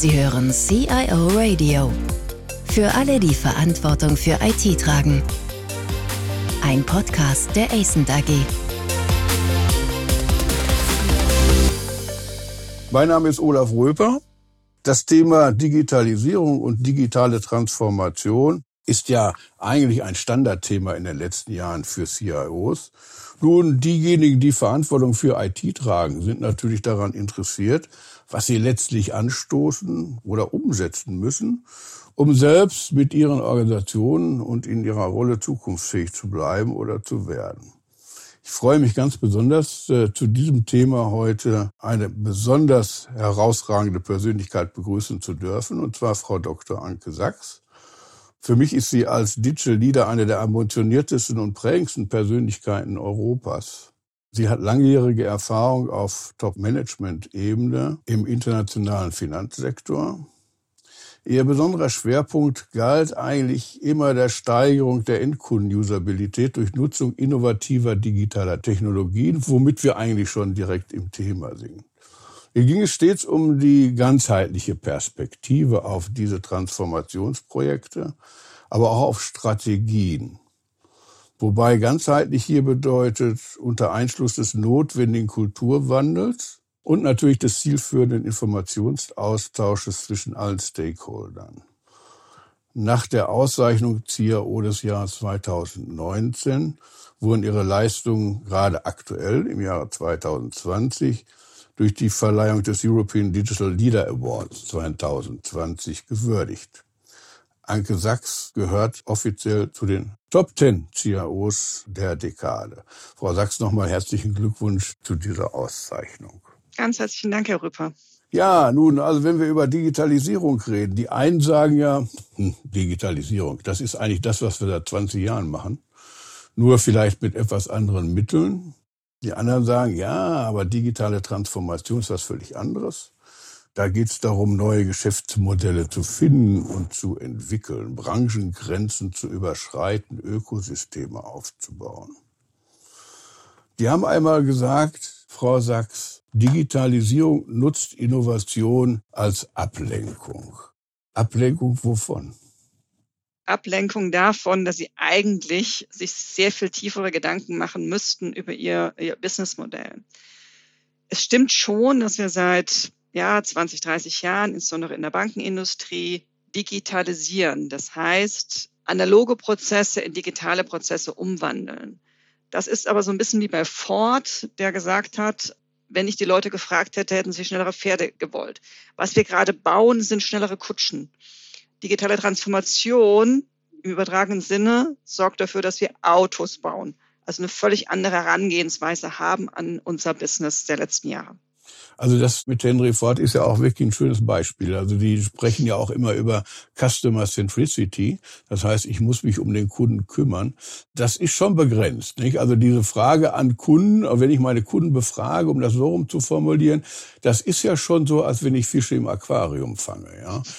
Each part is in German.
Sie hören CIO Radio. Für alle, die Verantwortung für IT tragen. Ein Podcast der ACENT AG. Mein Name ist Olaf Röper. Das Thema Digitalisierung und digitale Transformation ist ja eigentlich ein Standardthema in den letzten Jahren für CIOs. Nun, diejenigen, die Verantwortung für IT tragen, sind natürlich daran interessiert, was sie letztlich anstoßen oder umsetzen müssen, um selbst mit ihren Organisationen und in ihrer Rolle zukunftsfähig zu bleiben oder zu werden. Ich freue mich ganz besonders, äh, zu diesem Thema heute eine besonders herausragende Persönlichkeit begrüßen zu dürfen, und zwar Frau Dr. Anke Sachs. Für mich ist sie als Digital Leader eine der ambitioniertesten und prägendsten Persönlichkeiten Europas. Sie hat langjährige Erfahrung auf Top-Management-Ebene im internationalen Finanzsektor. Ihr besonderer Schwerpunkt galt eigentlich immer der Steigerung der Endkunden-Usabilität durch Nutzung innovativer digitaler Technologien, womit wir eigentlich schon direkt im Thema sind. Hier ging es stets um die ganzheitliche Perspektive auf diese Transformationsprojekte, aber auch auf Strategien. Wobei ganzheitlich hier bedeutet, unter Einschluss des notwendigen Kulturwandels und natürlich des zielführenden Informationsaustausches zwischen allen Stakeholdern. Nach der Auszeichnung CIO des Jahres 2019 wurden ihre Leistungen gerade aktuell im Jahre 2020 durch die Verleihung des European Digital Leader Awards 2020 gewürdigt. Anke Sachs gehört offiziell zu den Top 10 CIOs der Dekade. Frau Sachs, nochmal herzlichen Glückwunsch zu dieser Auszeichnung. Ganz herzlichen Dank, Herr Rüpper. Ja, nun, also wenn wir über Digitalisierung reden, die einen sagen ja, hm, Digitalisierung, das ist eigentlich das, was wir seit 20 Jahren machen, nur vielleicht mit etwas anderen Mitteln. Die anderen sagen, ja, aber digitale Transformation ist was völlig anderes. Da geht es darum, neue Geschäftsmodelle zu finden und zu entwickeln, Branchengrenzen zu überschreiten, Ökosysteme aufzubauen. Die haben einmal gesagt, Frau Sachs, Digitalisierung nutzt Innovation als Ablenkung. Ablenkung wovon? Ablenkung davon, dass sie eigentlich sich sehr viel tiefere Gedanken machen müssten über ihr, ihr Businessmodell. Es stimmt schon, dass wir seit ja, 20, 30 Jahren, insbesondere in der Bankenindustrie, digitalisieren. Das heißt, analoge Prozesse in digitale Prozesse umwandeln. Das ist aber so ein bisschen wie bei Ford, der gesagt hat, wenn ich die Leute gefragt hätte, hätten sie schnellere Pferde gewollt. Was wir gerade bauen, sind schnellere Kutschen digitale Transformation im übertragenen Sinne sorgt dafür, dass wir Autos bauen. Also eine völlig andere Herangehensweise haben an unser Business der letzten Jahre. Also das mit Henry Ford ist ja auch wirklich ein schönes Beispiel. Also die sprechen ja auch immer über Customer Centricity. Das heißt, ich muss mich um den Kunden kümmern. Das ist schon begrenzt. Nicht? Also diese Frage an Kunden, wenn ich meine Kunden befrage, um das so rum zu formulieren, das ist ja schon so, als wenn ich Fische im Aquarium fange. Ja?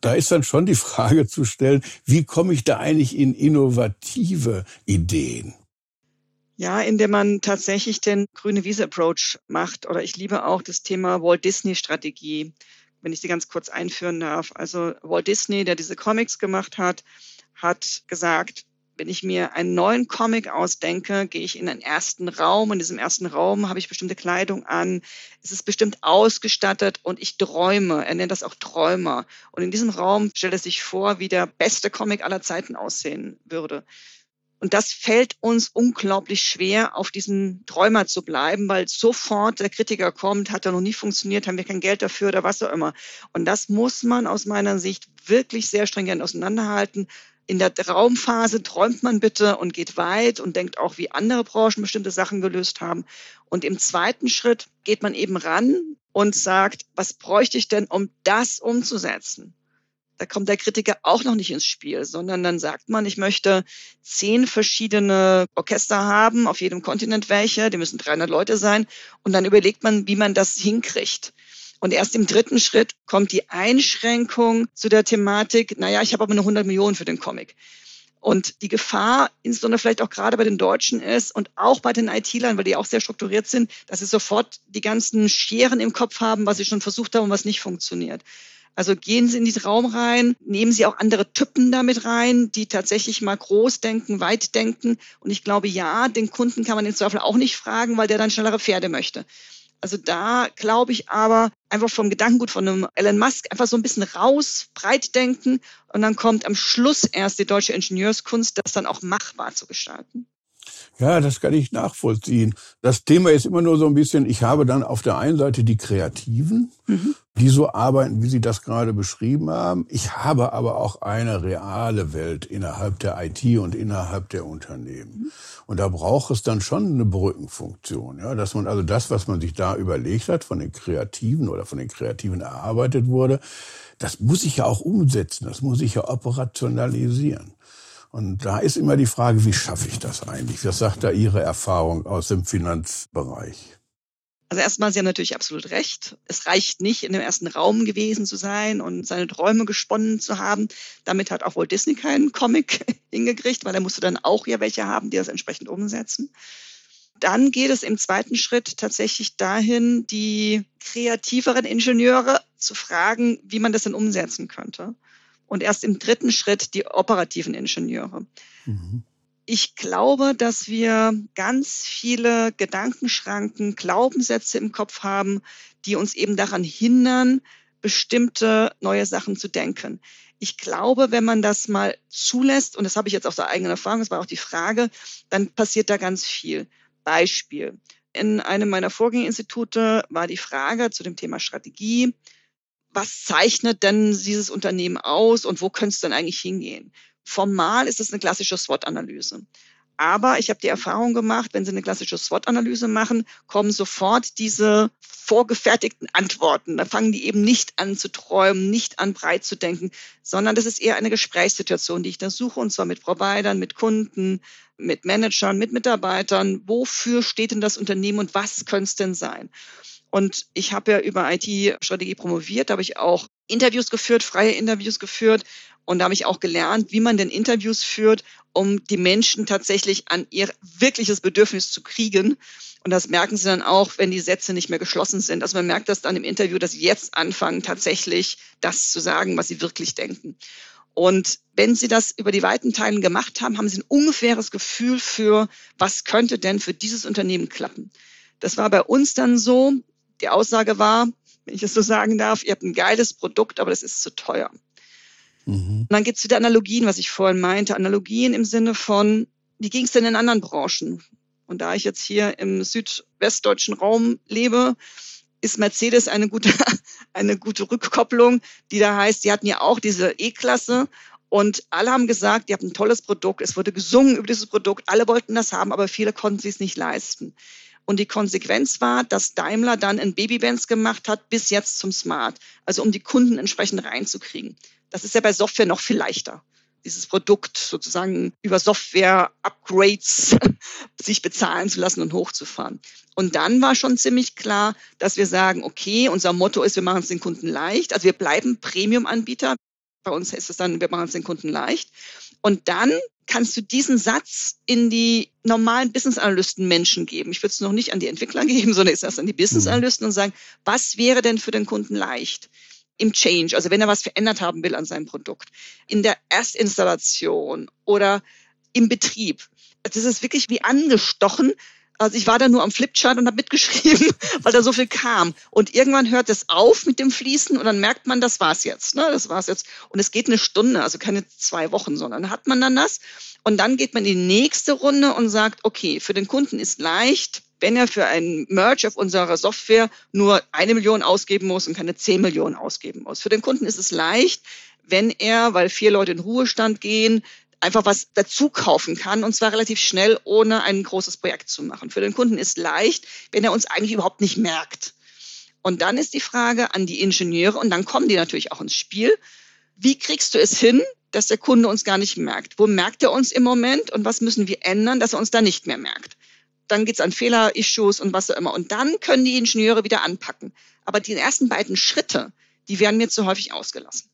Da ist dann schon die Frage zu stellen, wie komme ich da eigentlich in innovative Ideen? Ja, indem man tatsächlich den grüne Wiese Approach macht. Oder ich liebe auch das Thema Walt Disney Strategie, wenn ich sie ganz kurz einführen darf. Also Walt Disney, der diese Comics gemacht hat, hat gesagt, wenn ich mir einen neuen Comic ausdenke, gehe ich in einen ersten Raum. In diesem ersten Raum habe ich bestimmte Kleidung an. Es ist bestimmt ausgestattet und ich träume. Er nennt das auch Träumer. Und in diesem Raum stellt er sich vor, wie der beste Comic aller Zeiten aussehen würde. Und das fällt uns unglaublich schwer, auf diesen Träumer zu bleiben, weil sofort der Kritiker kommt, hat er noch nie funktioniert, haben wir kein Geld dafür oder was auch immer. Und das muss man aus meiner Sicht wirklich sehr stringent auseinanderhalten. In der Raumphase träumt man bitte und geht weit und denkt auch, wie andere Branchen bestimmte Sachen gelöst haben. Und im zweiten Schritt geht man eben ran und sagt, was bräuchte ich denn, um das umzusetzen? Da kommt der Kritiker auch noch nicht ins Spiel, sondern dann sagt man, ich möchte zehn verschiedene Orchester haben, auf jedem Kontinent welche, die müssen 300 Leute sein, und dann überlegt man, wie man das hinkriegt. Und erst im dritten Schritt kommt die Einschränkung zu der Thematik, naja, ich habe aber nur 100 Millionen für den Comic. Und die Gefahr, insbesondere vielleicht auch gerade bei den Deutschen ist und auch bei den IT-Lern, weil die auch sehr strukturiert sind, dass sie sofort die ganzen Scheren im Kopf haben, was sie schon versucht haben und was nicht funktioniert. Also gehen Sie in den Raum rein, nehmen Sie auch andere Typen damit rein, die tatsächlich mal groß denken, weit denken. Und ich glaube, ja, den Kunden kann man im Zweifel auch nicht fragen, weil der dann schnellere Pferde möchte. Also da glaube ich aber einfach vom Gedankengut von einem Elon Musk einfach so ein bisschen raus, breit denken und dann kommt am Schluss erst die deutsche Ingenieurskunst, das dann auch machbar zu gestalten. Ja, das kann ich nachvollziehen. Das Thema ist immer nur so ein bisschen, ich habe dann auf der einen Seite die Kreativen, mhm. die so arbeiten, wie Sie das gerade beschrieben haben. Ich habe aber auch eine reale Welt innerhalb der IT und innerhalb der Unternehmen. Mhm. Und da braucht es dann schon eine Brückenfunktion, ja, dass man also das, was man sich da überlegt hat, von den Kreativen oder von den Kreativen erarbeitet wurde, das muss ich ja auch umsetzen, das muss ich ja operationalisieren. Und da ist immer die Frage, wie schaffe ich das eigentlich? Was sagt da Ihre Erfahrung aus dem Finanzbereich? Also erstmal, Sie haben natürlich absolut recht. Es reicht nicht, in dem ersten Raum gewesen zu sein und seine Träume gesponnen zu haben. Damit hat auch Walt Disney keinen Comic hingekriegt, weil er musste dann auch ja welche haben, die das entsprechend umsetzen. Dann geht es im zweiten Schritt tatsächlich dahin, die kreativeren Ingenieure zu fragen, wie man das denn umsetzen könnte und erst im dritten Schritt die operativen Ingenieure. Mhm. Ich glaube, dass wir ganz viele Gedankenschranken, Glaubenssätze im Kopf haben, die uns eben daran hindern, bestimmte neue Sachen zu denken. Ich glaube, wenn man das mal zulässt, und das habe ich jetzt aus der eigenen Erfahrung, das war auch die Frage, dann passiert da ganz viel. Beispiel. In einem meiner Vorgängerinstitute war die Frage zu dem Thema Strategie, was zeichnet denn dieses Unternehmen aus und wo könnte es denn eigentlich hingehen? Formal ist es eine klassische SWOT-Analyse. Aber ich habe die Erfahrung gemacht, wenn Sie eine klassische SWOT-Analyse machen, kommen sofort diese vorgefertigten Antworten. Da fangen die eben nicht an zu träumen, nicht an breit zu denken, sondern das ist eher eine Gesprächssituation, die ich da suche, und zwar mit Providern, mit Kunden, mit Managern, mit Mitarbeitern. Wofür steht denn das Unternehmen und was könnte es denn sein? Und ich habe ja über IT-Strategie promoviert, da habe ich auch Interviews geführt, freie Interviews geführt. Und da habe ich auch gelernt, wie man denn Interviews führt, um die Menschen tatsächlich an ihr wirkliches Bedürfnis zu kriegen. Und das merken sie dann auch, wenn die Sätze nicht mehr geschlossen sind. Also man merkt das dann im Interview, dass sie jetzt anfangen, tatsächlich das zu sagen, was sie wirklich denken. Und wenn Sie das über die weiten Teilen gemacht haben, haben Sie ein ungefähres Gefühl für, was könnte denn für dieses Unternehmen klappen. Das war bei uns dann so, die Aussage war, wenn ich es so sagen darf, ihr habt ein geiles Produkt, aber das ist zu teuer. Mhm. Und dann gibt es wieder Analogien, was ich vorhin meinte. Analogien im Sinne von, wie ging es denn in anderen Branchen? Und da ich jetzt hier im südwestdeutschen Raum lebe, ist Mercedes eine gute, eine gute Rückkopplung, die da heißt, die hatten ja auch diese E-Klasse und alle haben gesagt, ihr habt ein tolles Produkt, es wurde gesungen über dieses Produkt, alle wollten das haben, aber viele konnten sich es nicht leisten. Und die Konsequenz war, dass Daimler dann ein Babybands gemacht hat, bis jetzt zum Smart. Also um die Kunden entsprechend reinzukriegen. Das ist ja bei Software noch viel leichter dieses Produkt sozusagen über Software-Upgrades sich bezahlen zu lassen und hochzufahren. Und dann war schon ziemlich klar, dass wir sagen, okay, unser Motto ist, wir machen es den Kunden leicht. Also wir bleiben Premium-Anbieter. Bei uns ist es dann, wir machen es den Kunden leicht. Und dann kannst du diesen Satz in die normalen Business-Analysten Menschen geben. Ich würde es noch nicht an die Entwickler geben, sondern ist das an die Business-Analysten und sagen, was wäre denn für den Kunden leicht? Im Change, also wenn er was verändert haben will an seinem Produkt, in der Erstinstallation oder im Betrieb. Das ist wirklich wie angestochen, also ich war da nur am Flipchart und habe mitgeschrieben, weil da so viel kam. Und irgendwann hört es auf mit dem Fließen und dann merkt man, das war's jetzt. Ne? Das war's jetzt. Und es geht eine Stunde, also keine zwei Wochen, sondern hat man dann das. Und dann geht man in die nächste Runde und sagt, okay, für den Kunden ist leicht, wenn er für einen Merge auf unserer Software nur eine Million ausgeben muss und keine zehn Millionen ausgeben muss. Für den Kunden ist es leicht, wenn er, weil vier Leute in Ruhestand gehen, einfach was dazu kaufen kann und zwar relativ schnell, ohne ein großes Projekt zu machen. Für den Kunden ist leicht, wenn er uns eigentlich überhaupt nicht merkt. Und dann ist die Frage an die Ingenieure und dann kommen die natürlich auch ins Spiel. Wie kriegst du es hin, dass der Kunde uns gar nicht merkt? Wo merkt er uns im Moment und was müssen wir ändern, dass er uns da nicht mehr merkt? Dann geht's an Fehler-Issues und was auch immer. Und dann können die Ingenieure wieder anpacken. Aber die ersten beiden Schritte, die werden mir zu häufig ausgelassen.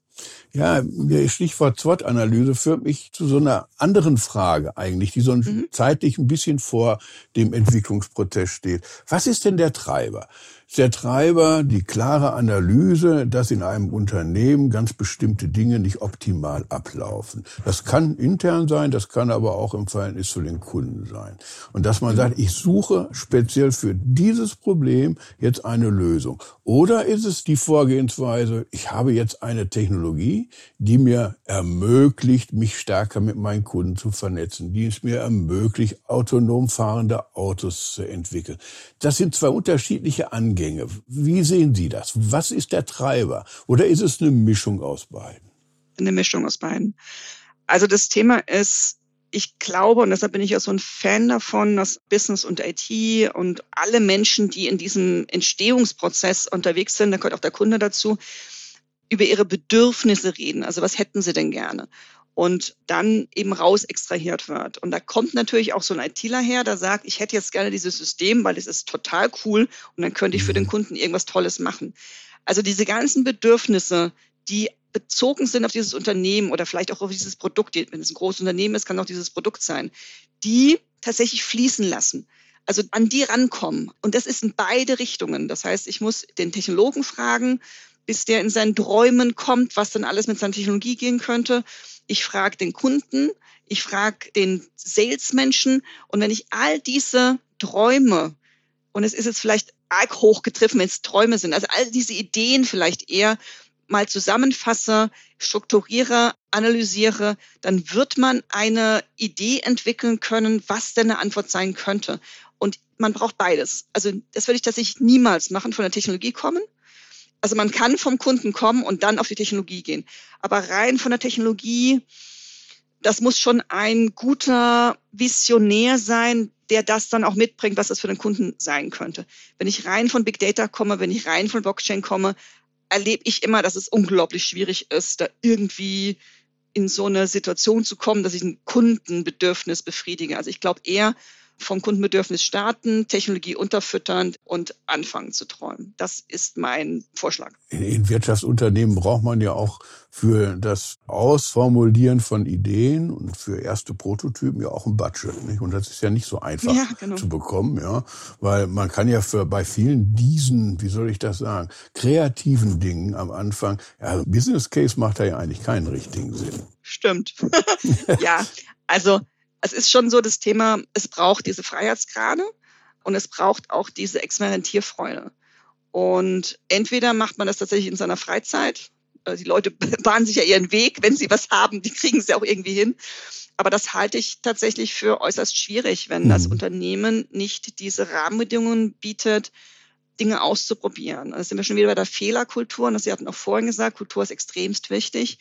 Ja, Stichwort SWOT-Analyse führt mich zu so einer anderen Frage eigentlich, die so mhm. zeitlich ein bisschen vor dem Entwicklungsprozess steht. Was ist denn der Treiber? Ist der Treiber die klare Analyse, dass in einem Unternehmen ganz bestimmte Dinge nicht optimal ablaufen. Das kann intern sein, das kann aber auch im Verhältnis zu den Kunden sein. Und dass man sagt, ich suche speziell für dieses Problem jetzt eine Lösung. Oder ist es die Vorgehensweise, ich habe jetzt eine Technologie, die mir ermöglicht, mich stärker mit meinen Kunden zu vernetzen, die es mir ermöglicht, autonom fahrende Autos zu entwickeln. Das sind zwei unterschiedliche Angänge. Wie sehen Sie das? Was ist der Treiber? Oder ist es eine Mischung aus beiden? Eine Mischung aus beiden. Also das Thema ist, ich glaube, und deshalb bin ich ja so ein Fan davon, dass Business und IT und alle Menschen, die in diesem Entstehungsprozess unterwegs sind, da gehört auch der Kunde dazu, über ihre Bedürfnisse reden. Also was hätten sie denn gerne? Und dann eben raus extrahiert wird. Und da kommt natürlich auch so ein ITler her, der sagt, ich hätte jetzt gerne dieses System, weil es ist total cool und dann könnte ich für den mhm. Kunden irgendwas Tolles machen. Also diese ganzen Bedürfnisse, die bezogen sind auf dieses Unternehmen oder vielleicht auch auf dieses Produkt, wenn es ein großes Unternehmen ist, kann auch dieses Produkt sein, die tatsächlich fließen lassen. Also an die rankommen. Und das ist in beide Richtungen. Das heißt, ich muss den Technologen fragen, bis der in seinen Träumen kommt, was dann alles mit seiner Technologie gehen könnte. Ich frage den Kunden, ich frage den Salesmenschen und wenn ich all diese Träume und es ist jetzt vielleicht arg hochgetriffen, wenn es Träume sind, also all diese Ideen vielleicht eher mal zusammenfasse, strukturiere, analysiere, dann wird man eine Idee entwickeln können, was denn eine Antwort sein könnte. Und man braucht beides. Also das würde ich tatsächlich niemals machen, von der Technologie kommen also man kann vom Kunden kommen und dann auf die Technologie gehen. Aber rein von der Technologie, das muss schon ein guter Visionär sein, der das dann auch mitbringt, was das für den Kunden sein könnte. Wenn ich rein von Big Data komme, wenn ich rein von Blockchain komme, erlebe ich immer, dass es unglaublich schwierig ist, da irgendwie in so eine Situation zu kommen, dass ich ein Kundenbedürfnis befriedige. Also ich glaube eher, vom Kundenbedürfnis starten, Technologie unterfüttern und anfangen zu träumen. Das ist mein Vorschlag. In Wirtschaftsunternehmen braucht man ja auch für das Ausformulieren von Ideen und für erste Prototypen ja auch ein Budget. Nicht? Und das ist ja nicht so einfach ja, genau. zu bekommen, ja, weil man kann ja für bei vielen diesen, wie soll ich das sagen, kreativen Dingen am Anfang, ja, Business Case macht da ja eigentlich keinen richtigen Sinn. Stimmt. ja, also es ist schon so das Thema, es braucht diese Freiheitsgrade und es braucht auch diese Experimentierfreude. Und entweder macht man das tatsächlich in seiner Freizeit. Äh, die Leute bahnen sich ja ihren Weg, wenn sie was haben, die kriegen es ja auch irgendwie hin. Aber das halte ich tatsächlich für äußerst schwierig, wenn das mhm. Unternehmen nicht diese Rahmenbedingungen bietet, Dinge auszuprobieren. Da sind wir schon wieder bei der Fehlerkultur. Und das Sie hatten auch vorhin gesagt, Kultur ist extremst wichtig.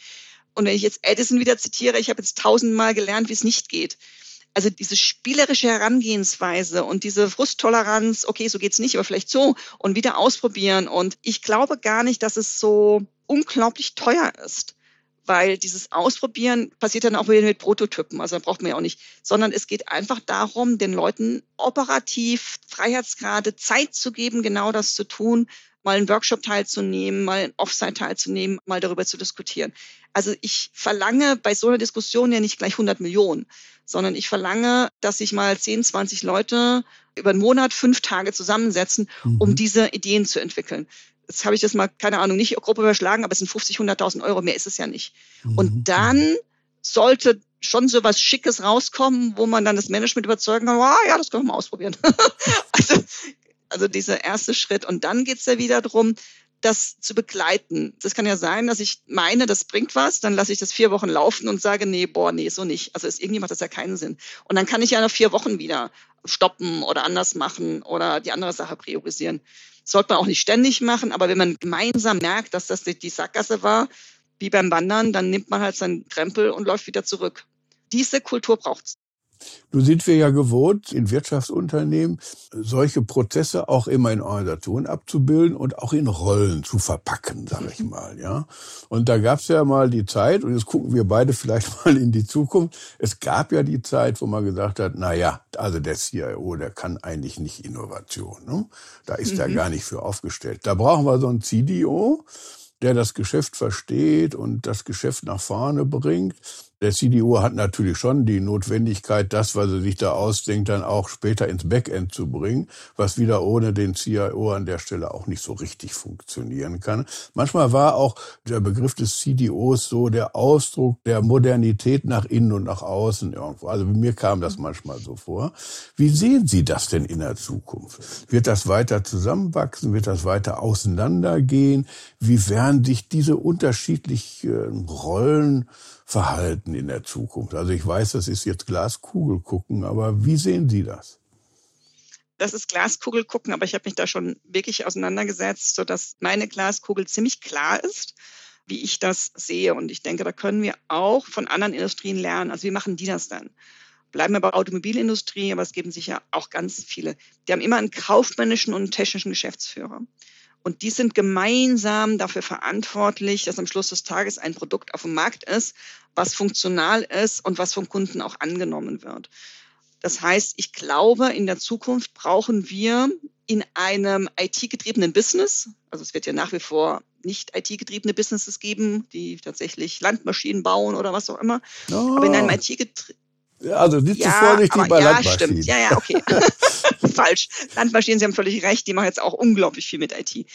Und wenn ich jetzt Edison wieder zitiere, ich habe jetzt tausendmal gelernt, wie es nicht geht. Also diese spielerische Herangehensweise und diese Frusttoleranz, okay, so geht's nicht, aber vielleicht so und wieder ausprobieren. Und ich glaube gar nicht, dass es so unglaublich teuer ist, weil dieses Ausprobieren passiert dann auch wieder mit Prototypen, also da braucht man ja auch nicht, sondern es geht einfach darum, den Leuten operativ Freiheitsgrade Zeit zu geben, genau das zu tun, mal einen Workshop teilzunehmen, mal ein Offsite teilzunehmen, mal darüber zu diskutieren. Also ich verlange bei so einer Diskussion ja nicht gleich 100 Millionen, sondern ich verlange, dass sich mal 10, 20 Leute über einen Monat, fünf Tage zusammensetzen, mhm. um diese Ideen zu entwickeln. Jetzt habe ich das mal, keine Ahnung, nicht grob überschlagen, aber es sind 50, 100.000 Euro, mehr ist es ja nicht. Mhm. Und dann sollte schon so was Schickes rauskommen, wo man dann das Management überzeugen kann, oh, ja, das können wir mal ausprobieren. also also dieser erste Schritt. Und dann geht's ja wieder drum, das zu begleiten. Das kann ja sein, dass ich meine, das bringt was, dann lasse ich das vier Wochen laufen und sage, nee, boah, nee, so nicht. Also ist irgendwie macht das ja keinen Sinn. Und dann kann ich ja nach vier Wochen wieder stoppen oder anders machen oder die andere Sache priorisieren. Das sollte man auch nicht ständig machen, aber wenn man gemeinsam merkt, dass das die Sackgasse war, wie beim Wandern, dann nimmt man halt seinen Krempel und läuft wieder zurück. Diese Kultur braucht's. Nun sind wir ja gewohnt, in Wirtschaftsunternehmen solche Prozesse auch immer in Organisation abzubilden und auch in Rollen zu verpacken, sage ich mal. Ja. Und da gab es ja mal die Zeit, und jetzt gucken wir beide vielleicht mal in die Zukunft. Es gab ja die Zeit, wo man gesagt hat, na ja, also der CIO, der kann eigentlich nicht Innovation. Ne? Da ist mhm. er gar nicht für aufgestellt. Da brauchen wir so einen CDO, der das Geschäft versteht und das Geschäft nach vorne bringt Der CDO hat natürlich schon die Notwendigkeit, das, was er sich da ausdenkt, dann auch später ins Backend zu bringen, was wieder ohne den CIO an der Stelle auch nicht so richtig funktionieren kann. Manchmal war auch der Begriff des CDOs so der Ausdruck der Modernität nach innen und nach außen irgendwo. Also mir kam das manchmal so vor. Wie sehen Sie das denn in der Zukunft? Wird das weiter zusammenwachsen? Wird das weiter auseinandergehen? Wie werden sich diese unterschiedlichen Rollen verhalten in der Zukunft? Also ich weiß, das ist jetzt Glaskugel gucken, aber wie sehen Sie das? Das ist Glaskugel gucken, aber ich habe mich da schon wirklich auseinandergesetzt, sodass meine Glaskugel ziemlich klar ist, wie ich das sehe. Und ich denke, da können wir auch von anderen Industrien lernen. Also wie machen die das dann? Bleiben wir bei der Automobilindustrie, aber es geben sich ja auch ganz viele. Die haben immer einen kaufmännischen und technischen Geschäftsführer. Und die sind gemeinsam dafür verantwortlich, dass am Schluss des Tages ein Produkt auf dem Markt ist, was funktional ist und was vom Kunden auch angenommen wird. Das heißt, ich glaube, in der Zukunft brauchen wir in einem IT-getriebenen Business, also es wird ja nach wie vor nicht IT-getriebene Businesses geben, die tatsächlich Landmaschinen bauen oder was auch immer, oh. aber in einem IT-getriebenen also nicht ja, zu vorsichtig bei ja, Landmaschinen. Stimmt. Ja, ja, okay. Falsch. Landmaschinen, Sie haben völlig recht, die machen jetzt auch unglaublich viel mit IT.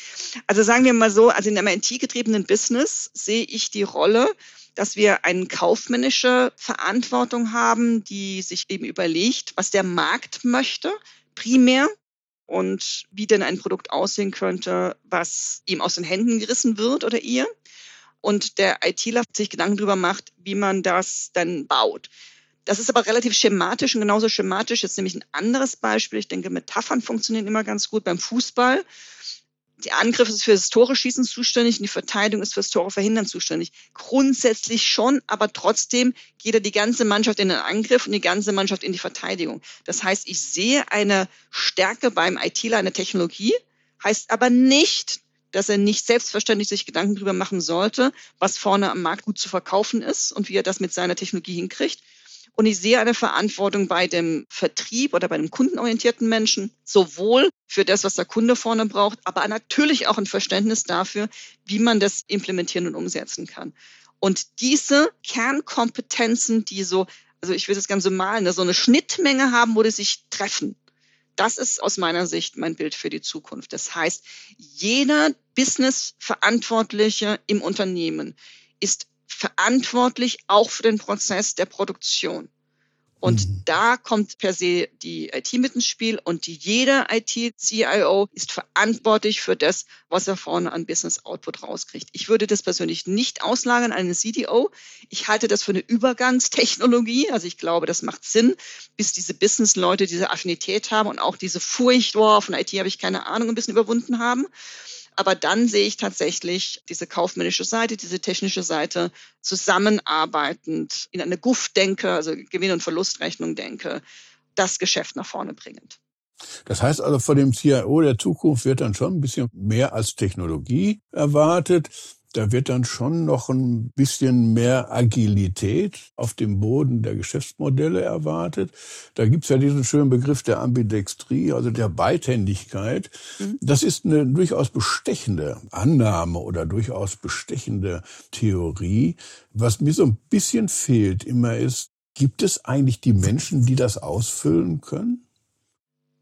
Also sagen wir mal so, also in einem IT-getriebenen Business sehe ich die Rolle, dass wir eine kaufmännische Verantwortung haben, die sich eben überlegt, was der Markt möchte, primär, und wie denn ein Produkt aussehen könnte, was ihm aus den Händen gerissen wird oder ihr. Und der ITler sich Gedanken darüber macht, wie man das dann baut. Das ist aber relativ schematisch und genauso schematisch ist nämlich ein anderes Beispiel. Ich denke, Metaphern funktionieren immer ganz gut beim Fußball. Der Angriff ist für das Tore schießen zuständig und die Verteidigung ist für das Tore verhindern zuständig. Grundsätzlich schon, aber trotzdem geht er die ganze Mannschaft in den Angriff und die ganze Mannschaft in die Verteidigung. Das heißt, ich sehe eine Stärke beim ITler, eine Technologie, heißt aber nicht, dass er nicht selbstverständlich sich Gedanken darüber machen sollte, was vorne am Markt gut zu verkaufen ist und wie er das mit seiner Technologie hinkriegt, und ich sehe eine Verantwortung bei dem Vertrieb oder bei dem kundenorientierten Menschen, sowohl für das, was der Kunde vorne braucht, aber natürlich auch ein Verständnis dafür, wie man das implementieren und umsetzen kann. Und diese Kernkompetenzen, die so, also ich will das Ganze malen, so eine Schnittmenge haben, wo die sich treffen. Das ist aus meiner Sicht mein Bild für die Zukunft. Das heißt, jeder Business-Verantwortliche im Unternehmen ist verantwortlich auch für den Prozess der Produktion. Und mhm. da kommt per se die IT mit ins Spiel und jeder IT-CIO ist verantwortlich für das, was er vorne an Business Output rauskriegt. Ich würde das persönlich nicht auslagern an einen CDO. Ich halte das für eine Übergangstechnologie. Also ich glaube, das macht Sinn, bis diese Business-Leute diese Affinität haben und auch diese Furcht, boah, von IT habe ich keine Ahnung, ein bisschen überwunden haben. Aber dann sehe ich tatsächlich diese kaufmännische Seite, diese technische Seite zusammenarbeitend in eine GUF-Denke, also Gewinn- und Verlustrechnung denke, das Geschäft nach vorne bringend. Das heißt also, von dem CIO der Zukunft wird dann schon ein bisschen mehr als Technologie erwartet da wird dann schon noch ein bisschen mehr Agilität auf dem Boden der Geschäftsmodelle erwartet. Da gibt's ja diesen schönen Begriff der Ambidextrie, also der Beidhändigkeit. Mhm. Das ist eine durchaus bestechende Annahme oder durchaus bestechende Theorie. Was mir so ein bisschen fehlt immer ist, gibt es eigentlich die Menschen, die das ausfüllen können?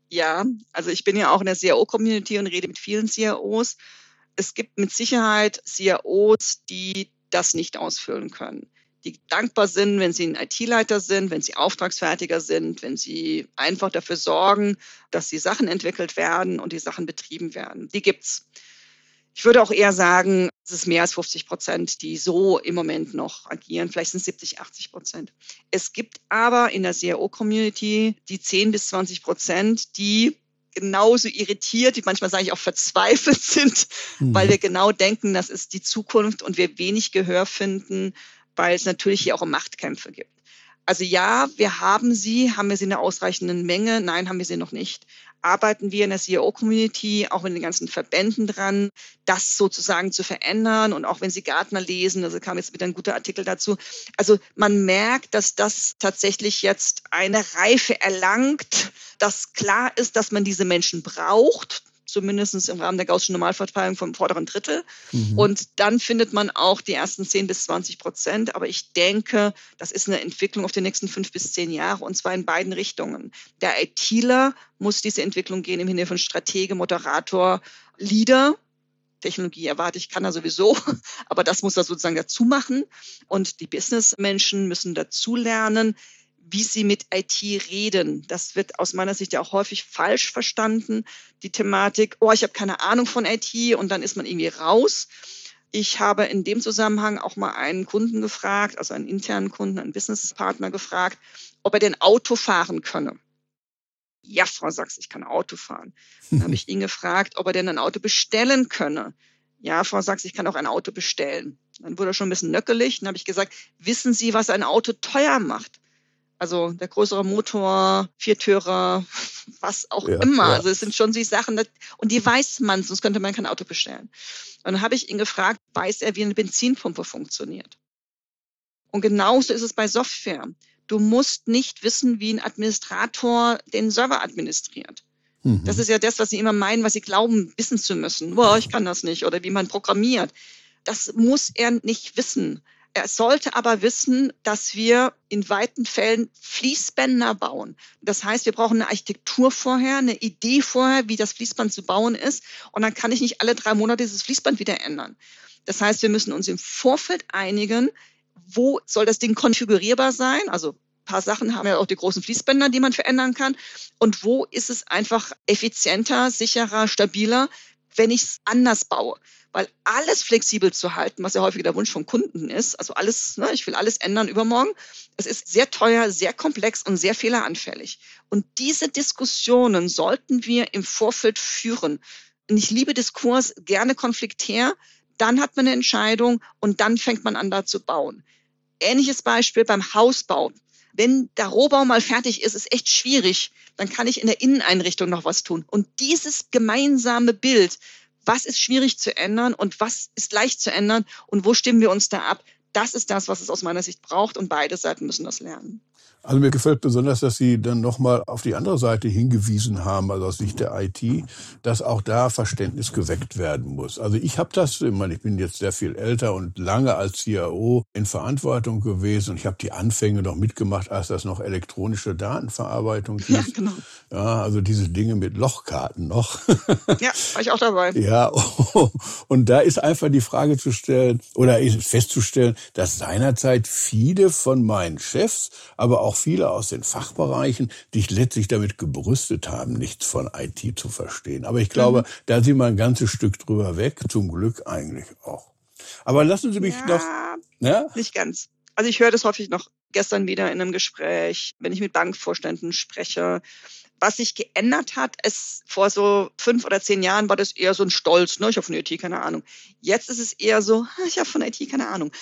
Ja, also ich bin ja auch in der CAO-Community und rede mit vielen CAOs es gibt mit Sicherheit CIOs, die das nicht ausfüllen können. Die dankbar sind, wenn sie ein IT-Leiter sind, wenn sie Auftragsfertiger sind, wenn sie einfach dafür sorgen, dass die Sachen entwickelt werden und die Sachen betrieben werden. Die gibt's. Ich würde auch eher sagen, es ist mehr als 50 Prozent, die so im Moment noch agieren. Vielleicht sind es 70, 80 Prozent. Es gibt aber in der CIO-Community die 10 bis 20 Prozent, die genauso irritiert, wie manchmal sage ich auch verzweifelt sind, mhm. weil wir genau denken, das ist die Zukunft und wir wenig Gehör finden, weil es natürlich hier auch Machtkämpfe gibt. Also ja, wir haben sie, haben wir sie in einer ausreichenden Menge? Nein, haben wir sie noch nicht. Arbeiten wir in der CEO-Community, auch in den ganzen Verbänden dran, das sozusagen zu verändern und auch wenn Sie Gartner lesen, also kam jetzt wieder ein guter Artikel dazu. Also man merkt, dass das tatsächlich jetzt eine Reife erlangt, dass klar ist, dass man diese Menschen braucht, zumindest im Rahmen der Gaußschen Normalverteilung vom vorderen Drittel. Mhm. Und dann findet man auch die ersten 10 bis 20 Prozent. Aber ich denke, das ist eine Entwicklung auf die nächsten fünf bis zehn Jahre und zwar in beiden Richtungen. Der ITler muss diese Entwicklung gehen im Sinne von Stratege, Moderator, Leader. Technologie erwarte ich, kann er sowieso, aber das muss er sozusagen dazu machen. Und die Businessmenschen müssen dazu lernen, wie sie mit IT reden. Das wird aus meiner Sicht ja auch häufig falsch verstanden. Die Thematik, oh, ich habe keine Ahnung von IT und dann ist man irgendwie raus. Ich habe in dem Zusammenhang auch mal einen Kunden gefragt, also einen internen Kunden, einen Businesspartner gefragt, ob er denn Auto fahren könne. Ja, Frau Sachs, ich kann Auto fahren. Dann habe ich ihn gefragt, ob er denn ein Auto bestellen könne. Ja, Frau Sachs, ich kann auch ein Auto bestellen. Dann wurde er schon ein bisschen nöckelig. Dann habe ich gesagt, wissen Sie, was ein Auto teuer macht? Also der größere Motor, Viertürer, was auch ja, immer. Ja. Also es sind schon die Sachen, und die weiß man, sonst könnte man kein Auto bestellen. Und dann habe ich ihn gefragt, weiß er, wie eine Benzinpumpe funktioniert? Und genauso ist es bei Software. Du musst nicht wissen, wie ein Administrator den Server administriert. Mhm. Das ist ja das, was sie immer meinen, was sie glauben, wissen zu müssen. Boah, ich kann das nicht. Oder wie man programmiert. Das muss er nicht wissen. Er sollte aber wissen, dass wir in weiten Fällen Fließbänder bauen. Das heißt, wir brauchen eine Architektur vorher, eine Idee vorher, wie das Fließband zu bauen ist. Und dann kann ich nicht alle drei Monate dieses Fließband wieder ändern. Das heißt, wir müssen uns im Vorfeld einigen, wo soll das Ding konfigurierbar sein? Also ein paar Sachen haben ja auch die großen Fließbänder, die man verändern kann. Und wo ist es einfach effizienter, sicherer, stabiler, wenn ich es anders baue? Weil alles flexibel zu halten, was ja häufig der Wunsch von Kunden ist, also alles, ne, ich will alles ändern übermorgen, es ist sehr teuer, sehr komplex und sehr fehleranfällig. Und diese Diskussionen sollten wir im Vorfeld führen. Und ich liebe Diskurs, gerne konfliktär, dann hat man eine Entscheidung und dann fängt man an, da zu bauen. Ähnliches Beispiel beim Hausbau. Wenn der Rohbau mal fertig ist, ist echt schwierig. Dann kann ich in der Inneneinrichtung noch was tun. Und dieses gemeinsame Bild was ist schwierig zu ändern und was ist leicht zu ändern und wo stimmen wir uns da ab. Das ist das, was es aus meiner Sicht braucht und beide Seiten müssen das lernen. Also mir gefällt besonders, dass Sie dann nochmal auf die andere Seite hingewiesen haben, also aus Sicht der IT, dass auch da Verständnis geweckt werden muss. Also ich habe das, ich, meine, ich bin jetzt sehr viel älter und lange als CIO in Verantwortung gewesen und ich habe die Anfänge noch mitgemacht, als das noch elektronische Datenverarbeitung hieß. Ja, genau. Ja, also diese Dinge mit Lochkarten noch. Ja, war ich auch dabei. Ja, und da ist einfach die Frage zu stellen oder festzustellen, dass seinerzeit viele von meinen Chefs, aber auch viele aus den Fachbereichen sich letztlich damit gebrüstet haben, nichts von IT zu verstehen. Aber ich glaube, mhm. da sind wir ein ganzes Stück drüber weg, zum Glück eigentlich auch. Aber lassen Sie mich ja, noch. Ja? Nicht ganz. Also ich höre das häufig noch gestern wieder in einem Gespräch, wenn ich mit Bankvorständen spreche. Was sich geändert hat, ist vor so fünf oder zehn Jahren war das eher so ein Stolz, ne? Ich habe von IT keine Ahnung. Jetzt ist es eher so, ich habe von IT keine Ahnung.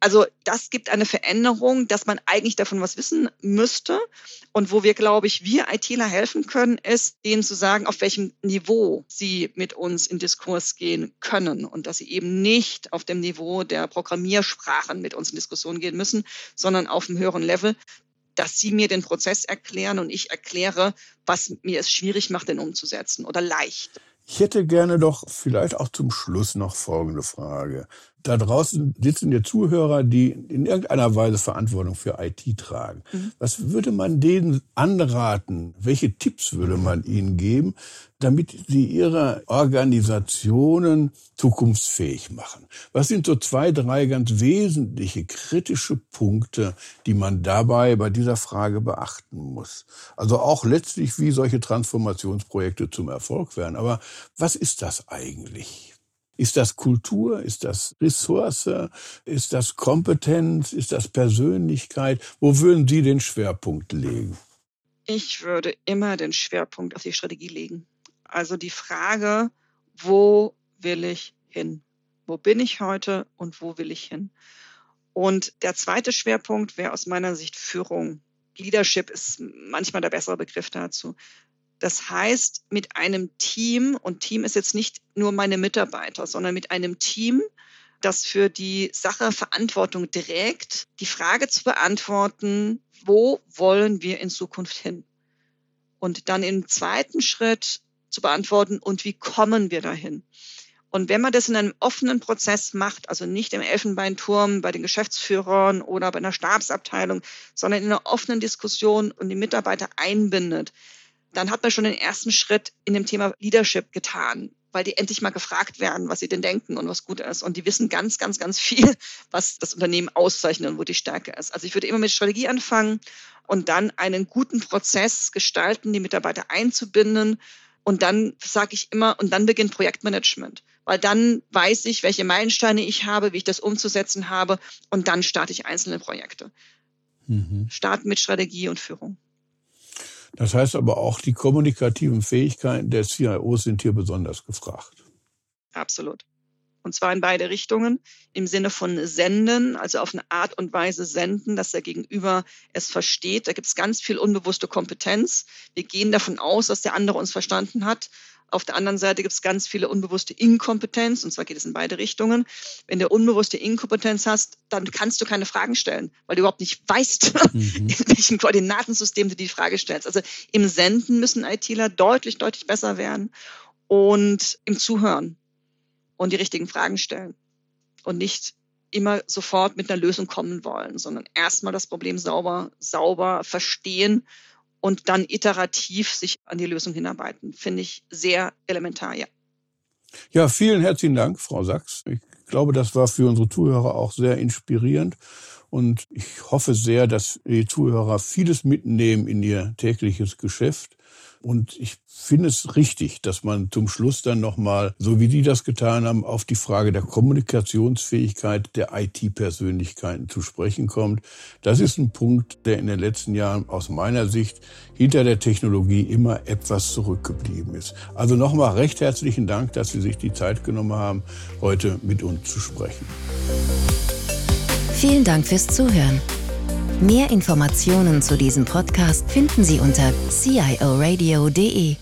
Also das gibt eine Veränderung, dass man eigentlich davon was wissen müsste. Und wo wir, glaube ich, wir ITler helfen können, ist, denen zu sagen, auf welchem Niveau sie mit uns in Diskurs gehen können und dass sie eben nicht auf dem Niveau der Programmiersprachen mit uns in Diskussion gehen müssen, sondern auf einem höheren Level, dass sie mir den Prozess erklären und ich erkläre, was mir es schwierig macht, den umzusetzen oder leicht. Ich hätte gerne doch vielleicht auch zum Schluss noch folgende Frage da draußen sitzen ja Zuhörer, die in irgendeiner Weise Verantwortung für IT tragen. Mhm. Was würde man denen anraten? Welche Tipps würde man ihnen geben, damit sie ihre Organisationen zukunftsfähig machen? Was sind so zwei, drei ganz wesentliche kritische Punkte, die man dabei bei dieser Frage beachten muss? Also auch letztlich, wie solche Transformationsprojekte zum Erfolg werden. Aber was ist das eigentlich? Ist das Kultur? Ist das Ressource? Ist das Kompetenz? Ist das Persönlichkeit? Wo würden Sie den Schwerpunkt legen? Ich würde immer den Schwerpunkt auf die Strategie legen. Also die Frage, wo will ich hin? Wo bin ich heute und wo will ich hin? Und der zweite Schwerpunkt wäre aus meiner Sicht Führung. Leadership ist manchmal der bessere Begriff dazu. Das heißt, mit einem Team, und Team ist jetzt nicht nur meine Mitarbeiter, sondern mit einem Team, das für die Sache Verantwortung trägt, die Frage zu beantworten, wo wollen wir in Zukunft hin? Und dann im zweiten Schritt zu beantworten und wie kommen wir dahin. Und wenn man das in einem offenen Prozess macht, also nicht im Elfenbeinturm bei den Geschäftsführern oder bei einer Stabsabteilung, sondern in einer offenen Diskussion und die Mitarbeiter einbindet, dann hat man schon den ersten Schritt in dem Thema Leadership getan, weil die endlich mal gefragt werden, was sie denn denken und was gut ist. Und die wissen ganz, ganz, ganz viel, was das Unternehmen auszeichnet und wo die Stärke ist. Also ich würde immer mit Strategie anfangen und dann einen guten Prozess gestalten, die Mitarbeiter einzubinden. Und dann sage ich immer, und dann beginnt Projektmanagement weil dann weiß ich, welche Meilensteine ich habe, wie ich das umzusetzen habe und dann starte ich einzelne Projekte. Mhm. Starten mit Strategie und Führung. Das heißt aber auch, die kommunikativen Fähigkeiten der CIOs sind hier besonders gefragt. Absolut. Und zwar in beide Richtungen. Im Sinne von senden, also auf eine Art und Weise senden, dass der Gegenüber es versteht. Da gibt es ganz viel unbewusste Kompetenz. Wir gehen davon aus, dass der andere uns verstanden hat. Auf der anderen Seite gibt es ganz viele unbewusste Inkompetenz, und zwar geht es in beide Richtungen. Wenn du unbewusste Inkompetenz hast, dann kannst du keine Fragen stellen, weil du überhaupt nicht weißt, mhm. in welchem Koordinatensystem du die Frage stellst. Also im Senden müssen ITler deutlich, deutlich besser werden und im Zuhören und die richtigen Fragen stellen und nicht immer sofort mit einer Lösung kommen wollen, sondern erstmal das Problem sauber, sauber verstehen und dann iterativ sich an die Lösung hinarbeiten. Finde ich sehr elementar, ja. Ja, vielen herzlichen Dank, Frau Sachs. Ich glaube, das war für unsere Zuhörer auch sehr inspirierend. Und ich hoffe sehr, dass die Zuhörer vieles mitnehmen in ihr tägliches Geschäft und ich finde es richtig, dass man zum Schluss dann nochmal, so wie die das getan haben, auf die Frage der Kommunikationsfähigkeit der IT-Persönlichkeiten zu sprechen kommt. Das ist ein Punkt, der in den letzten Jahren aus meiner Sicht hinter der Technologie immer etwas zurückgeblieben ist. Also nochmal recht herzlichen Dank, dass Sie sich die Zeit genommen haben, heute mit uns zu sprechen. Vielen Dank fürs Zuhören. Mehr Informationen zu diesem Podcast finden Sie unter cioradio.de.